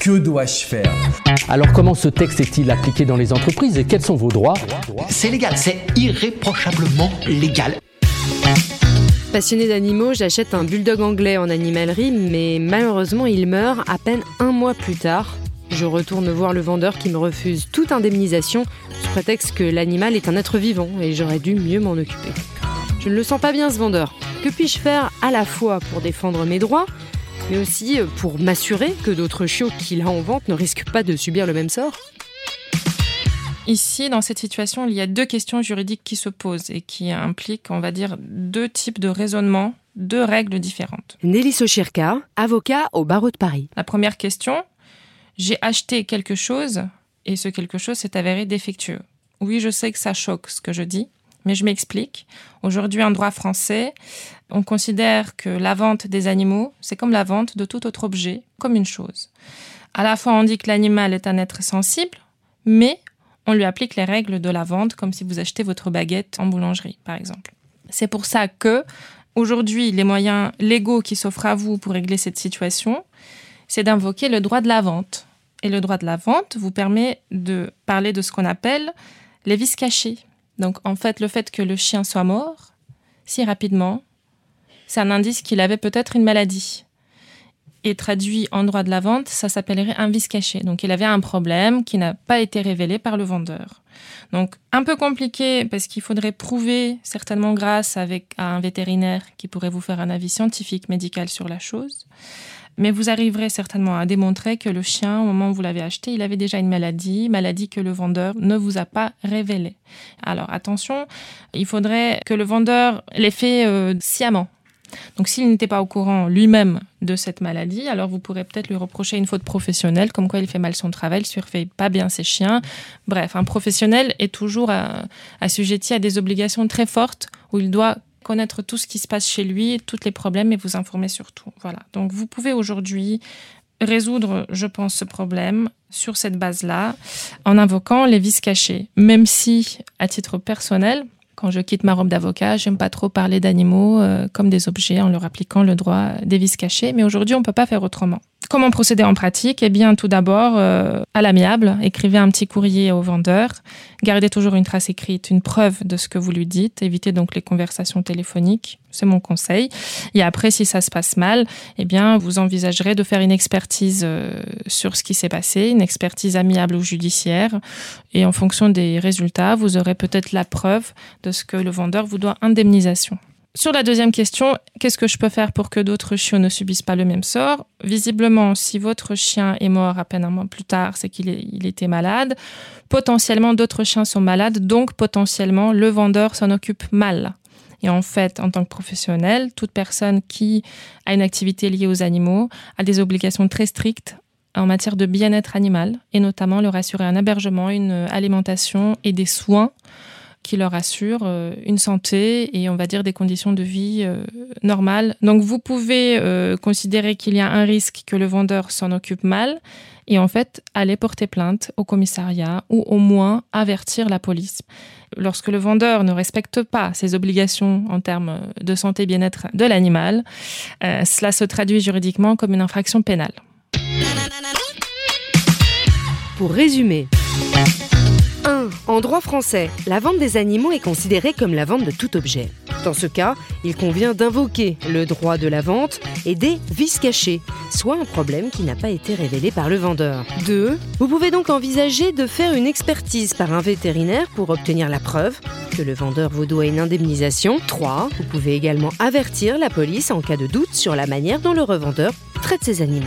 Que dois-je faire Alors comment ce texte est-il appliqué dans les entreprises et quels sont vos droits C'est légal, c'est irréprochablement légal. Passionné d'animaux, j'achète un bulldog anglais en animalerie, mais malheureusement il meurt à peine un mois plus tard. Je retourne voir le vendeur qui me refuse toute indemnisation sous prétexte que l'animal est un être vivant et j'aurais dû mieux m'en occuper. Je ne le sens pas bien ce vendeur. Que puis-je faire à la fois pour défendre mes droits mais aussi euh, pour m'assurer que d'autres chiots qu'il a en vente ne risquent pas de subir le même sort Ici, dans cette situation, il y a deux questions juridiques qui se posent et qui impliquent, on va dire, deux types de raisonnement, deux règles différentes. Nelly Sochirka, avocat au barreau de Paris. La première question, j'ai acheté quelque chose et ce quelque chose s'est avéré défectueux. Oui, je sais que ça choque ce que je dis, mais je m'explique. Aujourd'hui, en droit français, on considère que la vente des animaux, c'est comme la vente de tout autre objet, comme une chose. À la fois, on dit que l'animal est un être sensible, mais on lui applique les règles de la vente, comme si vous achetez votre baguette en boulangerie, par exemple. C'est pour ça que, aujourd'hui, les moyens légaux qui s'offrent à vous pour régler cette situation, c'est d'invoquer le droit de la vente. Et le droit de la vente vous permet de parler de ce qu'on appelle les vices cachés. Donc en fait, le fait que le chien soit mort si rapidement, c'est un indice qu'il avait peut-être une maladie. Et traduit en droit de la vente, ça s'appellerait un vice caché. Donc il avait un problème qui n'a pas été révélé par le vendeur. Donc un peu compliqué parce qu'il faudrait prouver, certainement grâce avec, à un vétérinaire qui pourrait vous faire un avis scientifique, médical sur la chose. Mais vous arriverez certainement à démontrer que le chien, au moment où vous l'avez acheté, il avait déjà une maladie, maladie que le vendeur ne vous a pas révélée. Alors attention, il faudrait que le vendeur l'ait fait euh, sciemment. Donc s'il n'était pas au courant lui-même de cette maladie, alors vous pourrez peut-être lui reprocher une faute professionnelle, comme quoi il fait mal son travail, il surveille pas bien ses chiens. Bref, un professionnel est toujours euh, assujetti à des obligations très fortes où il doit connaître tout ce qui se passe chez lui, tous les problèmes et vous informer sur tout. Voilà. Donc vous pouvez aujourd'hui résoudre, je pense, ce problème sur cette base-là en invoquant les vices cachés. Même si, à titre personnel, quand je quitte ma robe d'avocat, j'aime pas trop parler d'animaux euh, comme des objets en leur appliquant le droit des vices cachés. Mais aujourd'hui, on peut pas faire autrement. Comment procéder en pratique? Eh bien, tout d'abord, euh, à l'amiable, écrivez un petit courrier au vendeur. Gardez toujours une trace écrite, une preuve de ce que vous lui dites. Évitez donc les conversations téléphoniques. C'est mon conseil. Et après, si ça se passe mal, eh bien, vous envisagerez de faire une expertise euh, sur ce qui s'est passé, une expertise amiable ou judiciaire. Et en fonction des résultats, vous aurez peut-être la preuve de ce que le vendeur vous doit indemnisation. Sur la deuxième question, qu'est-ce que je peux faire pour que d'autres chiots ne subissent pas le même sort? Visiblement, si votre chien est mort à peine un mois plus tard, c'est qu'il il était malade. Potentiellement, d'autres chiens sont malades, donc potentiellement, le vendeur s'en occupe mal. Et en fait, en tant que professionnel, toute personne qui a une activité liée aux animaux a des obligations très strictes en matière de bien-être animal, et notamment leur assurer un hébergement, une alimentation et des soins qui leur assure euh, une santé et on va dire des conditions de vie euh, normales. Donc vous pouvez euh, considérer qu'il y a un risque que le vendeur s'en occupe mal et en fait aller porter plainte au commissariat ou au moins avertir la police. Lorsque le vendeur ne respecte pas ses obligations en termes de santé et bien-être de l'animal, cela se traduit juridiquement comme une infraction pénale. Pour résumer, 1. En droit français, la vente des animaux est considérée comme la vente de tout objet. Dans ce cas, il convient d'invoquer le droit de la vente et des vices cachés, soit un problème qui n'a pas été révélé par le vendeur. 2. Vous pouvez donc envisager de faire une expertise par un vétérinaire pour obtenir la preuve que le vendeur vous doit une indemnisation. 3. Vous pouvez également avertir la police en cas de doute sur la manière dont le revendeur traite ses animaux.